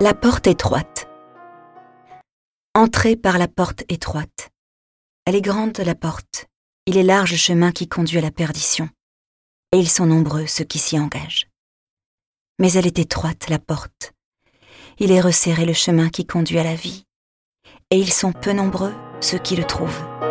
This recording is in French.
La porte étroite. Entrez par la porte étroite. Elle est grande la porte, il est large chemin qui conduit à la perdition, et ils sont nombreux ceux qui s'y engagent. Mais elle est étroite la porte, il est resserré le chemin qui conduit à la vie, et ils sont peu nombreux ceux qui le trouvent.